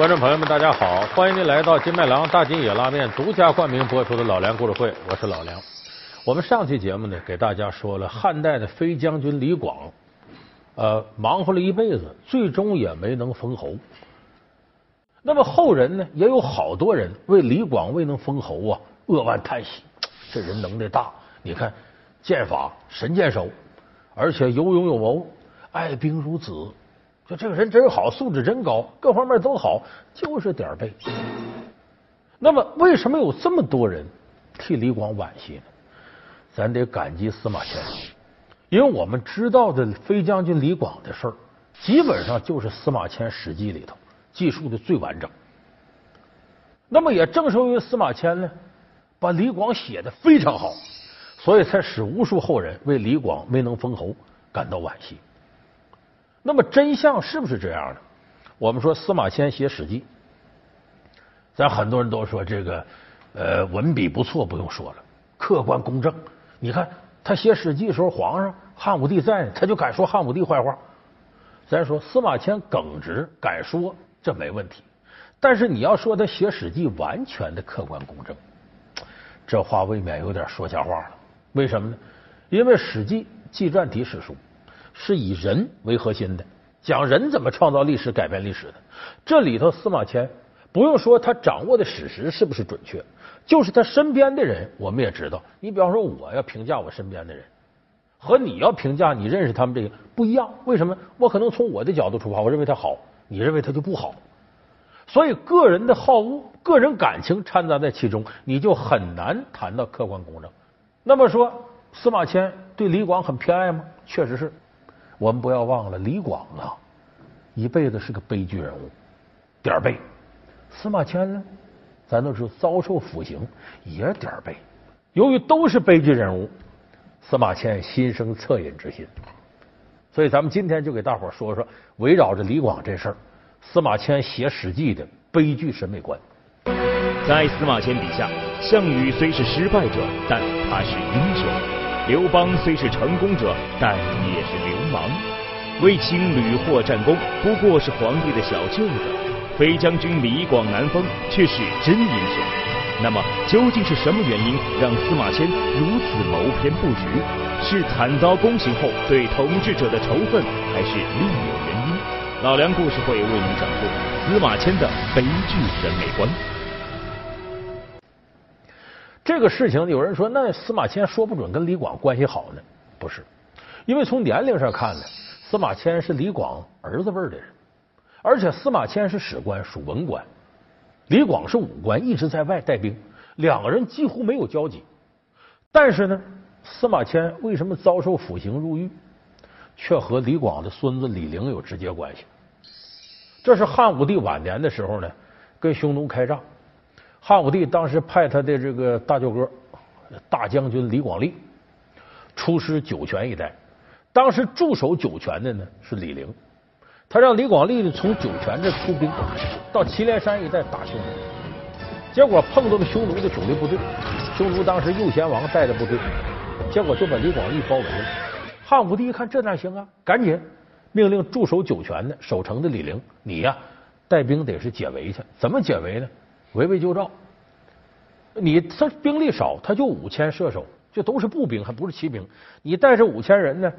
观众朋友们，大家好！欢迎您来到金麦郎大金野拉面独家冠名播出的老梁故事会，我是老梁。我们上期节目呢，给大家说了汉代的飞将军李广，呃，忙活了一辈子，最终也没能封侯。那么后人呢，也有好多人为李广未能封侯啊扼腕叹息。这人能耐大，你看剑法神箭手，而且有勇有谋，爱兵如子。就这个人真好，素质真高，各方面都好，就是点儿背。那么，为什么有这么多人替李广惋惜呢？咱得感激司马迁，因为我们知道的飞将军李广的事儿，基本上就是司马迁《史记》里头记述的最完整。那么，也正是因为司马迁呢，把李广写的非常好，所以才使无数后人为李广没能封侯感到惋惜。那么真相是不是这样的？我们说司马迁写《史记》，咱很多人都说这个呃文笔不错，不用说了，客观公正。你看他写《史记》的时候，皇上汉武帝在，他就敢说汉武帝坏话。咱说司马迁耿直，敢说这没问题。但是你要说他写《史记》完全的客观公正，这话未免有点说瞎话了。为什么呢？因为《史记》纪传体史书。是以人为核心的，讲人怎么创造历史、改变历史的。这里头，司马迁不用说他掌握的史实是不是准确，就是他身边的人，我们也知道。你比方说，我要评价我身边的人，和你要评价你认识他们这个不一样。为什么？我可能从我的角度出发，我认为他好，你认为他就不好。所以，个人的好恶、个人感情掺杂在其中，你就很难谈到客观公正。那么说，司马迁对李广很偏爱吗？确实是。我们不要忘了，李广啊，一辈子是个悲剧人物，点儿背。司马迁呢，咱都知道遭受腐刑，也点儿背。由于都是悲剧人物，司马迁心生恻隐之心。所以，咱们今天就给大伙说说围绕着李广这事儿，司马迁写《史记》的悲剧审美观。在司马迁笔下，项羽虽是失败者，但他是英雄。刘邦虽是成功者，但也是流氓。卫青屡获战功，不过是皇帝的小舅子。飞将军李广难封，却是真英雄。那么，究竟是什么原因让司马迁如此谋篇布局？是惨遭宫刑后对统治者的仇恨，还是另有原因？老梁故事会为您讲述司马迁的悲剧审美观。这个事情，有人说，那司马迁说不准跟李广关系好呢？不是，因为从年龄上看呢，司马迁是李广儿子辈的人，而且司马迁是史官，属文官，李广是武官，一直在外带兵，两个人几乎没有交集。但是呢，司马迁为什么遭受腐刑入狱，却和李广的孙子李陵有直接关系？这是汉武帝晚年的时候呢，跟匈奴开仗。汉武帝当时派他的这个大舅哥大将军李广利出师酒泉一带，当时驻守酒泉的呢是李陵，他让李广利呢从酒泉这出兵到祁连山一带打匈奴，结果碰到了匈奴的主力部队，匈奴当时右贤王带的部队，结果就把李广利包围了。汉武帝一看这哪行啊，赶紧命令驻守酒泉的守城的李陵，你呀带兵得是解围去，怎么解围呢？围魏救赵，你他兵力少，他就五千射手，就都是步兵，还不是骑兵。你带着五千人呢，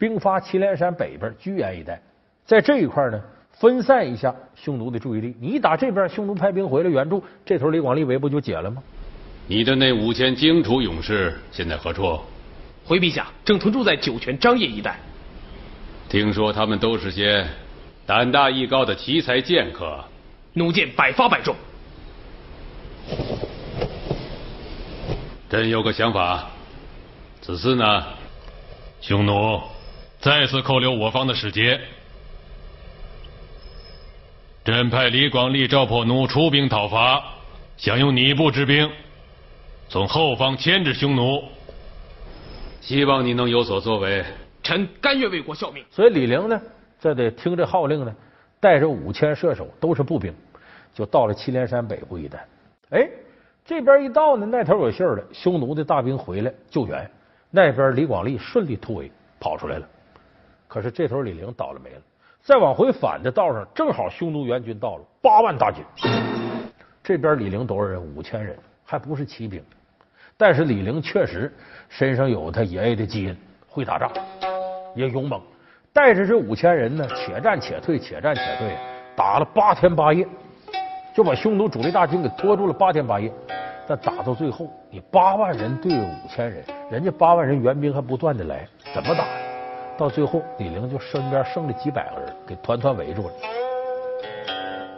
兵发祁连山北边居延一带，在这一块呢，分散一下匈奴的注意力。你打这边，匈奴派兵回来援助，这头李广利围不就解了吗？你的那五千荆楚勇士现在何处？回陛下，正屯驻在酒泉张掖一带。听说他们都是些胆大艺高的奇才剑客，弩箭百发百中。朕有个想法，此次呢，匈奴再次扣留我方的使节，朕派李广利、赵破奴出兵讨伐，想用你部之兵从后方牵制匈奴，希望你能有所作为。臣甘愿为国效命。所以李陵呢，这得听这号令呢，带着五千射手，都是步兵，就到了祁连山北部一带。哎，这边一到呢，那头有信儿了，匈奴的大兵回来救援。那边李广利顺利突围跑出来了，可是这头李陵倒了霉了。再往回返的道上，正好匈奴援军到了，八万大军。这边李陵多少人？五千人，还不是骑兵。但是李陵确实身上有他爷爷的基因，会打仗，也勇猛。带着这五千人呢，且战且退，且战且退，打了八天八夜，就把匈奴主力大军给拖住了八天八夜。但打到最后，你八万人对五千人，人家八万人援兵还不断的来，怎么打？到最后，李陵就身边剩了几百个人，给团团围住了。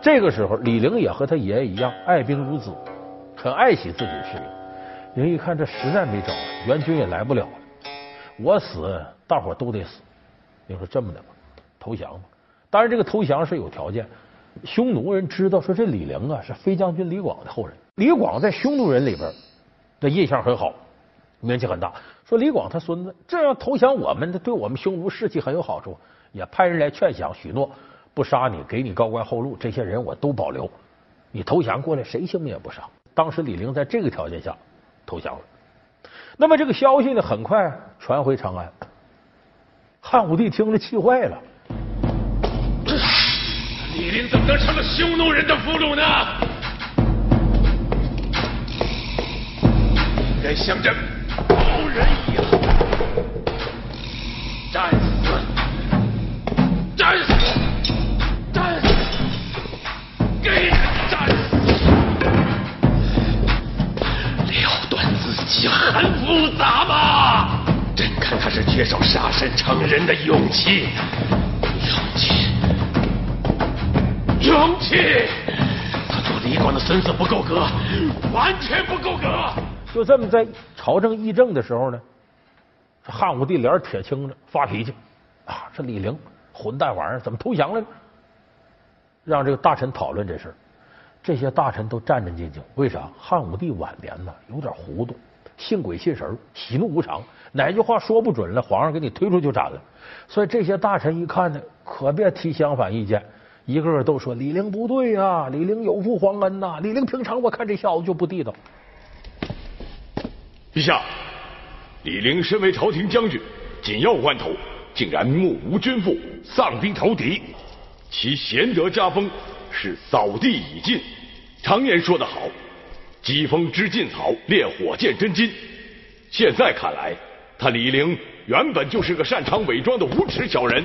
这个时候，李陵也和他爷爷一样，爱兵如子，很爱惜自己的士兵。人一看这实在没招，援军也来不了了，我死，大伙都得死。你说这么的吧，投降吧。当然，这个投降是有条件。匈奴人知道说这李陵啊是飞将军李广的后人，李广在匈奴人里边的印象很好，名气很大。说李广他孙子这样投降我们，的对我们匈奴士气很有好处，也派人来劝降，许诺不杀你，给你高官厚禄，这些人我都保留。你投降过来，谁性命也不伤。当时李陵在这个条件下投降了。那么这个消息呢，很快传回长安。汉武帝听了气坏了。李陵怎么能成了匈奴人的俘虏呢？应该像这仇人一样，战死，战死，战死，给战死，了断自己很复杂吗？朕看他是缺少杀身成仁的勇气，勇气。勇气，他做李广的孙子不够格，完全不够格。就这么在朝政议政的时候呢，这汉武帝脸铁青着，发脾气啊！这李陵混蛋玩意儿怎么投降了呢？让这个大臣讨论这事这些大臣都战战兢兢。为啥？汉武帝晚年呢有点糊涂，信鬼信神，喜怒无常，哪句话说不准了，皇上给你推出就斩了。所以这些大臣一看呢，可别提相反意见。一个个都说李陵不对呀，李陵有负皇恩呐，李陵平常我看这小子就不地道。陛下，李陵身为朝廷将军，紧要关头，竟然目无君父，丧兵投敌，其贤德家风是扫地已尽。常言说得好，疾风知劲草，烈火见真金。现在看来，他李陵原本就是个擅长伪装的无耻小人。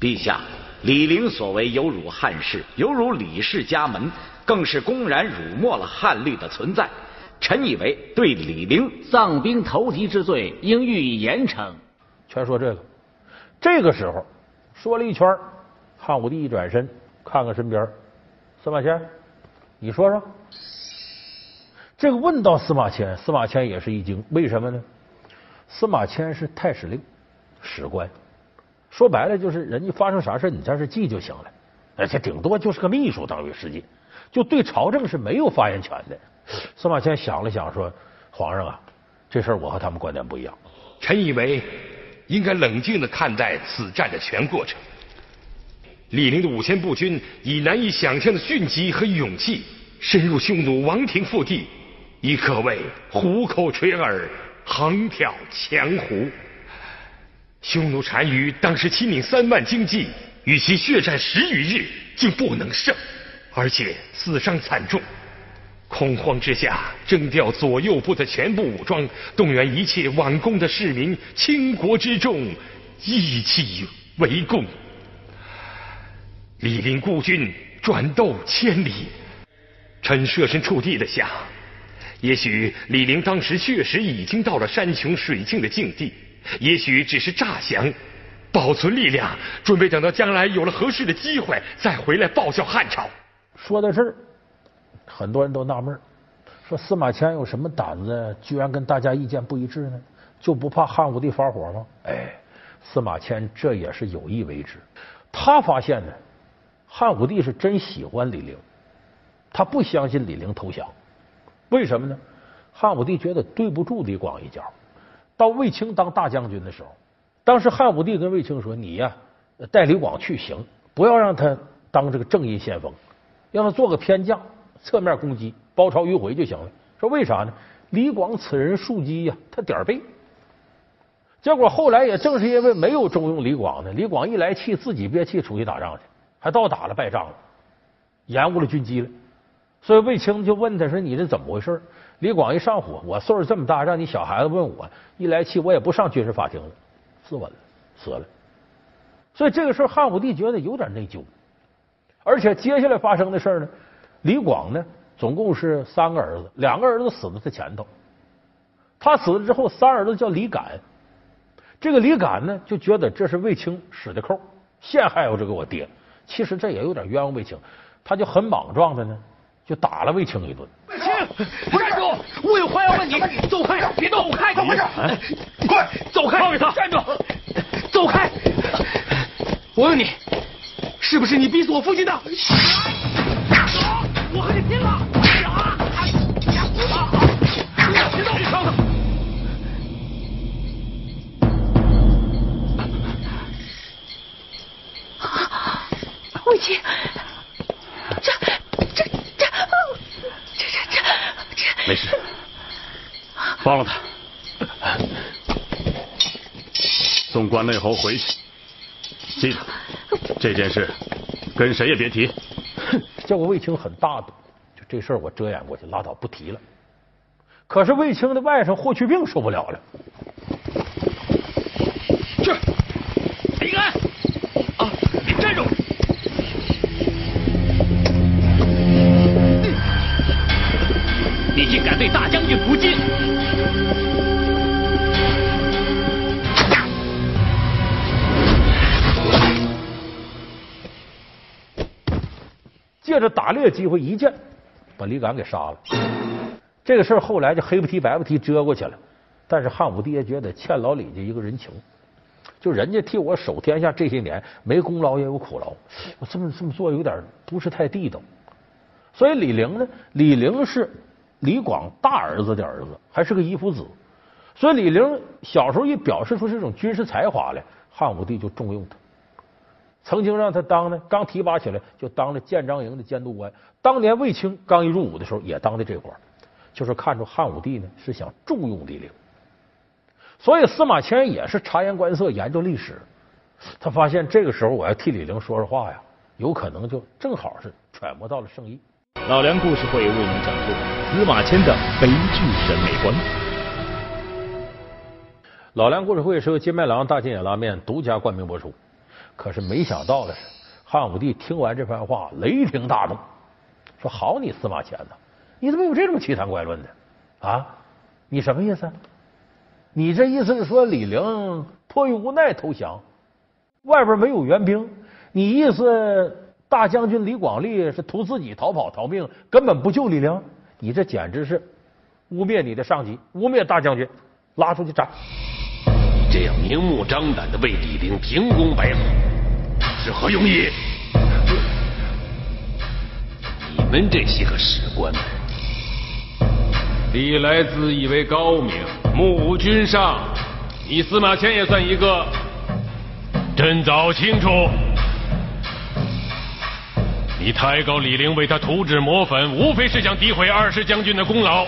陛下，李陵所为有辱汉室，有辱李氏家门，更是公然辱没了汉律的存在。臣以为对李陵丧兵投敌之罪，应予以严惩。全说这个。这个时候说了一圈，汉武帝一转身，看看身边，司马迁，你说说。这个问到司马迁，司马迁也是一惊，为什么呢？司马迁是太史令，史官。说白了就是人家发生啥事你在这记就行了，而且顶多就是个秘书，等于实际就对朝政是没有发言权的。司马迁想了想说：“皇上啊，这事儿我和他们观点不一样。臣以为应该冷静的看待此战的全过程。李陵的五千步军以难以想象的迅疾和勇气深入匈奴王庭腹地，已可谓虎口垂耳，横挑强胡。”匈奴单于当时亲领三万精骑，与其血战十余日，竟不能胜，而且死伤惨重。恐慌之下，征调左右部的全部武装，动员一切挽弓的市民，倾国之众，一起围攻。李陵孤军转斗千里，臣设身处地的想，也许李陵当时确实已经到了山穷水尽的境地。也许只是诈降，保存力量，准备等到将来有了合适的机会再回来报效汉朝。说到这儿，很多人都纳闷说司马迁有什么胆子，居然跟大家意见不一致呢？就不怕汉武帝发火吗？哎，司马迁这也是有意为之。他发现呢，汉武帝是真喜欢李陵，他不相信李陵投降。为什么呢？汉武帝觉得对不住李广一家。到卫青当大将军的时候，当时汉武帝跟卫青说：“你呀，带李广去行，不要让他当这个正印先锋，让他做个偏将，侧面攻击，包抄迂回就行了。”说为啥呢？李广此人庶几呀，他点儿背。结果后来也正是因为没有重用李广呢，李广一来气，自己憋气出去打仗去，还倒打了败仗了，延误了军机了。所以卫青就问他说：“你这怎么回事？”李广一上火，我岁数这么大，让你小孩子问我，一来气我也不上军事法庭了，自刎了，死了。所以这个事汉武帝觉得有点内疚，而且接下来发生的事呢，李广呢总共是三个儿子，两个儿子死在他前头，他死了之后，三儿子叫李敢。这个李敢呢，就觉得这是卫青使的扣，陷害我这个我爹。其实这也有点冤枉卫青，他就很莽撞的呢，就打了卫青一顿。卫青，站住！我有话要问你，走开，别动！走开！怎么回事？快走开！放开他！站住！走开！我问你，是不是你逼死我父亲的？我和你拼了！啊！别动！别动！魏青，这这这这这这这没事，放了他，送关内侯回去。记得这件事跟谁也别提。哼，叫过魏青很大度，这事儿我遮掩过去，拉倒不提了。可是卫青的外甥霍去病受不了了，去，李安啊，你站住！你竟敢对大将军不敬！借着打猎机会，一箭把李敢给杀了。这个事儿后来就黑不提白不提遮过去了。但是汉武帝也觉得欠老李家一个人情，就人家替我守天下这些年，没功劳也有苦劳，我这么这么做有点不是太地道。所以李陵呢，李陵是李广大儿子的儿子，还是个遗夫子。所以李陵小时候一表示出这种军事才华来，汉武帝就重用他。曾经让他当呢，刚提拔起来就当了建章营的监督官。当年卫青刚一入伍的时候，也当的这官，就是看出汉武帝呢是想重用李陵。所以司马迁也是察言观色，研究历史，他发现这个时候我要替李陵说说话呀，有可能就正好是揣摩到了圣意。老梁故事会为您讲述司马迁的悲剧审美观。老梁故事会是由金麦郎大金眼拉面独家冠名播出。可是没想到的是，汉武帝听完这番话，雷霆大怒，说：“好你司马迁呐，你怎么有这种奇谈怪论的啊？你什么意思？你这意思是说李陵迫于无奈投降，外边没有援兵？你意思大将军李广利是图自己逃跑逃命，根本不救李陵？你这简直是污蔑你的上级，污蔑大将军，拉出去斩！”这样明目张胆的为李陵平功摆好，是何用意？你们这些个史官，历来自以为高明，目无君上。你司马迁也算一个。朕早清楚，你抬高李陵为他涂脂抹粉，无非是想诋毁二世将军的功劳。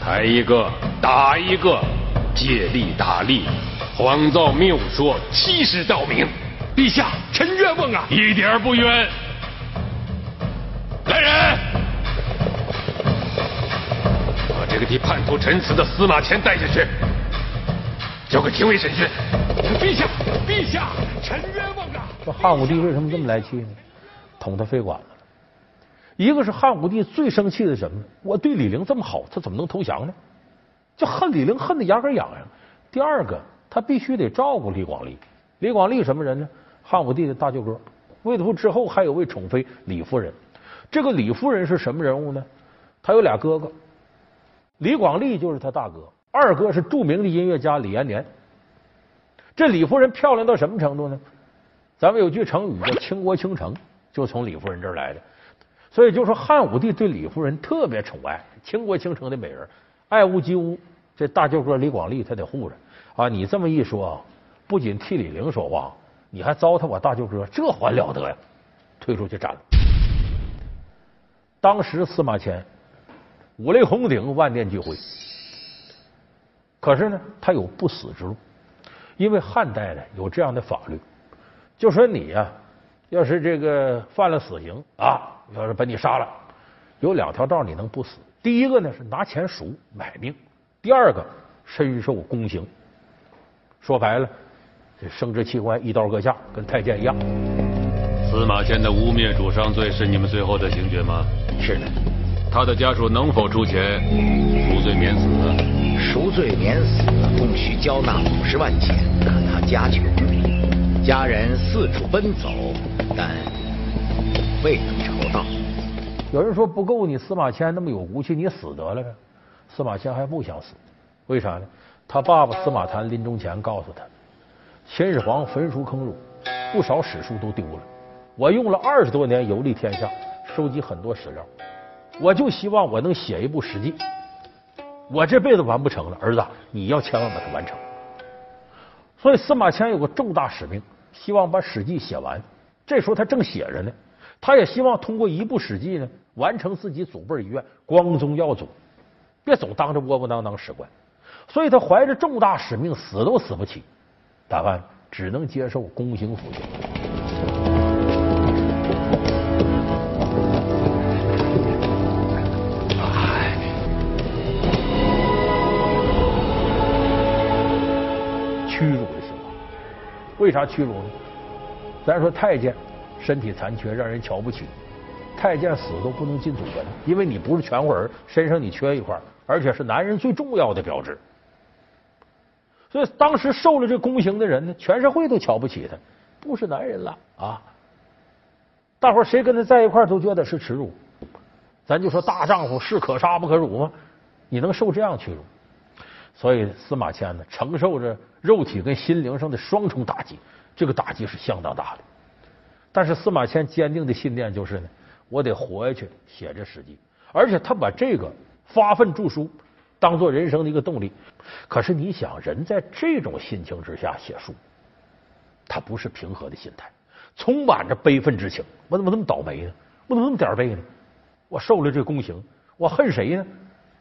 抬一个打一个。借力打力，谎造谬说，欺世盗名。陛下，臣冤枉啊！一点不冤。来人，把这个替叛徒陈词的司马迁带下去，交给廷尉审讯。陛下，陛下，臣冤枉啊！这汉武帝为什么这么来气呢？捅他肺管子了。一个是汉武帝最生气的什么？我对李陵这么好，他怎么能投降呢？就恨李陵，恨的牙根痒痒。第二个，他必须得照顾李广利。李广利什么人呢？汉武帝的大舅哥。魏屠之后还有位宠妃李夫人。这个李夫人是什么人物呢？他有俩哥哥，李广利就是他大哥，二哥是著名的音乐家李延年。这李夫人漂亮到什么程度呢？咱们有句成语叫“倾国倾城”，就从李夫人这儿来的。所以就说汉武帝对李夫人特别宠爱，倾国倾城的美人。爱屋及乌，这大舅哥李广利他得护着啊！你这么一说，不仅替李陵说话，你还糟蹋我大舅哥，这还了得呀？推出去斩了。当时司马迁五雷轰顶，万念俱灰，可是呢，他有不死之路，因为汉代呢有这样的法律，就说你呀，要是这个犯了死刑啊，要是把你杀了，有两条道你能不死。第一个呢是拿钱赎买命，第二个身受宫刑。说白了，这生殖器官一刀割下，跟太监一样。司马迁的污蔑主伤罪是你们最后的刑决吗？是的，他的家属能否出钱赎罪免死？赎罪免死共需交纳五十万钱，可他家穷，家人四处奔走，但未能筹到。有人说不够你司马迁那么有骨气，你死得了呗？司马迁还不想死，为啥呢？他爸爸司马谈临终前告诉他，秦始皇焚书坑儒，不少史书都丢了。我用了二十多年游历天下，收集很多史料，我就希望我能写一部史记。我这辈子完不成了，儿子，你要千万把它完成。所以司马迁有个重大使命，希望把史记写完。这时候他正写着呢，他也希望通过一部史记呢，完成自己祖辈遗愿，光宗耀祖，别总当着窝窝囊囊史官。所以他怀着重大使命，死都死不起，咋办？只能接受宫刑服刑。屈辱的刑罚，为啥屈辱呢？咱说太监身体残缺，让人瞧不起，太监死都不能进祖坟，因为你不是全乎人，身上你缺一块，而且是男人最重要的标志。所以当时受了这宫刑的人呢，全社会都瞧不起他，不是男人了啊！大伙谁跟他在一块都觉得是耻辱。咱就说大丈夫是可杀不可辱吗？你能受这样屈辱？所以司马迁呢，承受着肉体跟心灵上的双重打击，这个打击是相当大的。但是司马迁坚定的信念就是呢，我得活下去，写这史记，而且他把这个发奋著书当做人生的一个动力。可是你想，人在这种心情之下写书，他不是平和的心态，充满着悲愤之情。我怎么那么倒霉呢？我怎么那么点背呢？我受了这宫刑，我恨谁呢？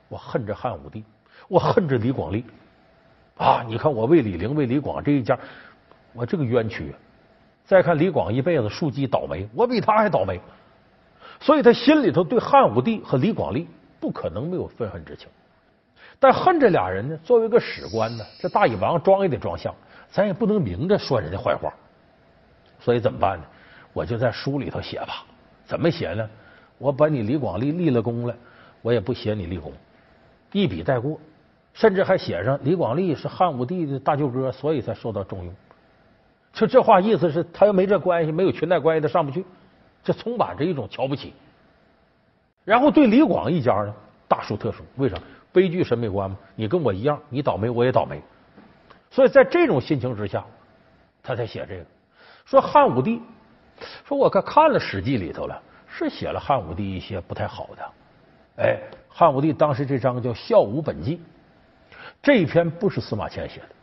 我恨这汉武帝。我恨着李广利啊！你看我为李陵、为李广这一家，我这个冤屈。啊再看李广一辈子树基倒霉，我比他还倒霉。所以他心里头对汉武帝和李广利不可能没有愤恨之情。但恨这俩人呢，作为一个史官呢，这大尾巴装也得装像，咱也不能明着说人家坏话。所以怎么办呢？我就在书里头写吧。怎么写呢？我把你李广利立了功了，我也不写你立功，一笔带过。甚至还写上李广利是汉武帝的大舅哥，所以才受到重用。就这话意思是，他要没这关系，没有裙带关系，他上不去。这充满着一种瞧不起。然后对李广一家呢，大书特书。为啥？悲剧审美观嘛。你跟我一样，你倒霉，我也倒霉。所以在这种心情之下，他才写这个。说汉武帝，说我可看了《史记》里头了，是写了汉武帝一些不太好的。哎，汉武帝当时这章叫《孝武本纪》。这一篇不是司马迁写的，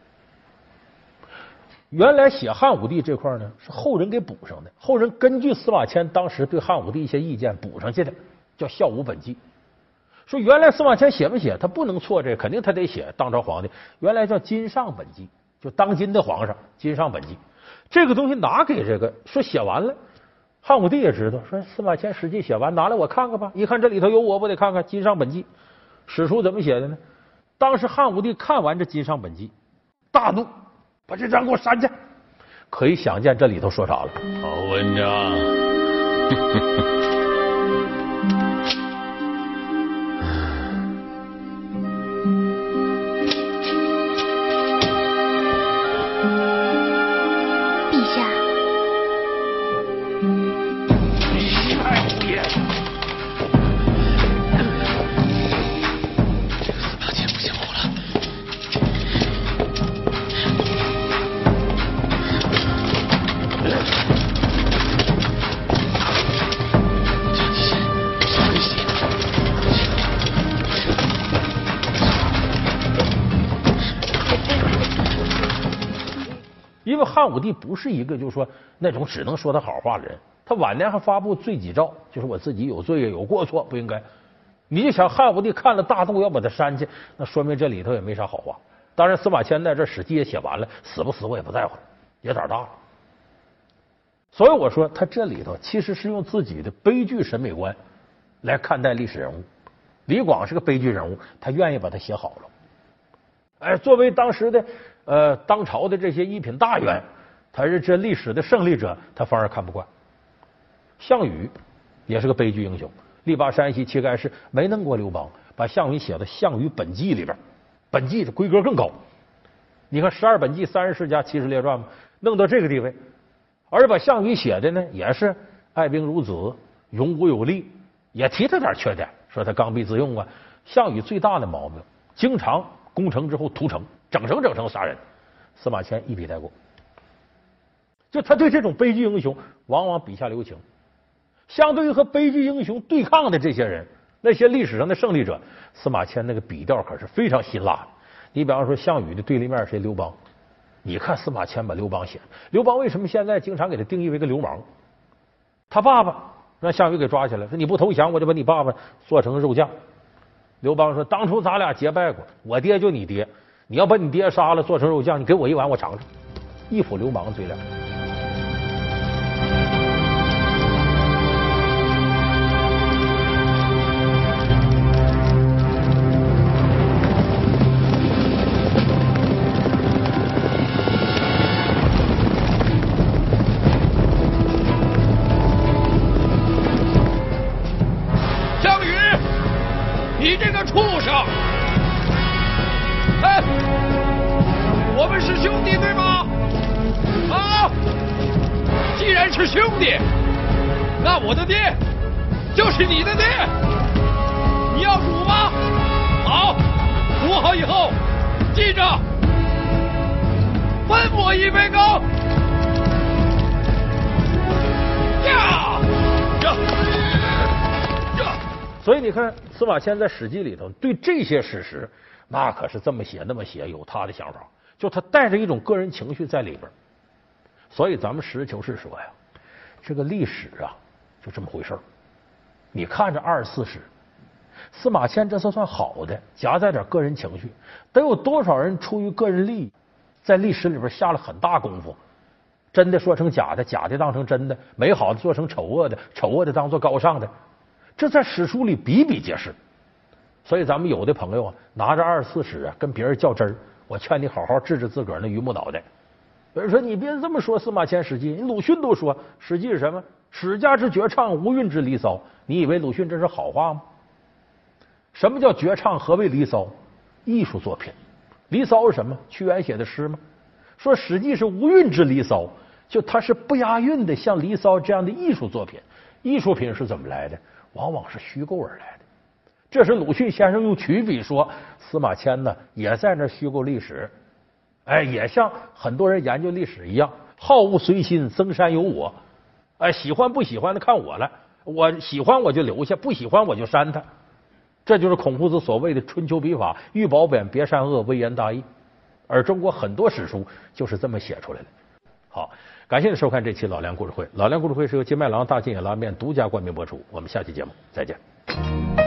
原来写汉武帝这块呢是后人给补上的。后人根据司马迁当时对汉武帝一些意见补上去的，叫《孝武本纪》。说原来司马迁写没写？他不能错这，肯定他得写。当朝皇帝原来叫《今上本纪》，就当今的皇上《今上本纪》。这个东西拿给这个说写完了，汉武帝也知道，说司马迁史记写完，拿来我看看吧。一看这里头有我，我得看看《今上本纪》。史书怎么写的呢？当时汉武帝看完这《今上本纪》，大怒，把这张给我删去。可以想见这里头说啥了。好文章。汉武帝不是一个就是说那种只能说他好话的人，他晚年还发布罪己诏，就是我自己有罪有过错，不应该。你就想汉武帝看了大度要把他删去，那说明这里头也没啥好话。当然，司马迁在这史记也写完了，死不死我也不在乎，也胆大了。所以我说，他这里头其实是用自己的悲剧审美观来看待历史人物。李广是个悲剧人物，他愿意把他写好了。哎，作为当时的呃当朝的这些一品大员，他是这历史的胜利者，他反而看不惯。项羽也是个悲剧英雄，力拔山兮气盖世，没弄过刘邦，把项羽写到《项羽本纪》里边，本纪的规格更高。你看十二本纪、三十世家、七十列传嘛，弄到这个地位。而把项羽写的呢，也是爱兵如子、勇武有力，也提他点缺点，说他刚愎自用啊。项羽最大的毛病，经常攻城之后屠城，整城整城杀人。司马迁一笔带过，就他对这种悲剧英雄，往往笔下留情。相对于和悲剧英雄对抗的这些人，那些历史上的胜利者，司马迁那个笔调可是非常辛辣的。你比方说，项羽的对立面是刘邦。你看司马迁把刘邦写，刘邦为什么现在经常给他定义为个流氓？他爸爸让项羽给抓起来，说你不投降，我就把你爸爸做成肉酱。刘邦说，当初咱俩结拜过，我爹就你爹，你要把你爹杀了做成肉酱，你给我一碗我尝尝。一副流氓嘴脸。畜生。哎，我们是兄弟，对吗？好。既然是兄弟，那我的爹就是你的爹。你要煮吗？好，煮好以后记着。分我一杯羹。呀呀呀，所以你看。司马迁在《史记》里头对这些史实，那可是这么写那么写，有他的想法，就他带着一种个人情绪在里边。所以咱们实事求是说呀，这个历史啊，就这么回事你看着二十四史，司马迁这算算好的，夹带点个人情绪，得有多少人出于个人利益，在历史里边下了很大功夫，真的说成假的，假的当成真的，美好的做成丑恶的，丑恶的当做高尚的。这在史书里比比皆是，所以咱们有的朋友啊，拿着二十四史啊，跟别人较真儿。我劝你好好治治自个儿那榆木脑袋。有人说，你别这么说司马迁《史记》，你鲁迅都说《史记》是什么？史家之绝唱，无韵之离骚。你以为鲁迅这是好话吗？什么叫绝唱？何谓离骚？艺术作品。离骚是什么？屈原写的诗吗？说《史记》是无韵之离骚，就它是不押韵的，像《离骚》这样的艺术作品。艺术品是怎么来的？往往是虚构而来的，这是鲁迅先生用曲笔说，司马迁呢也在那虚构历史，哎，也像很多人研究历史一样，好恶随心，增删有我，哎，喜欢不喜欢的看我了，我喜欢我就留下，不喜欢我就删他，这就是孔夫子所谓的春秋笔法，欲褒贬，别善恶，微言大义，而中国很多史书就是这么写出来的。好，感谢您收看这期《老梁故事会》。《老梁故事会》是由金麦郎大金眼拉面独家冠名播出。我们下期节目再见。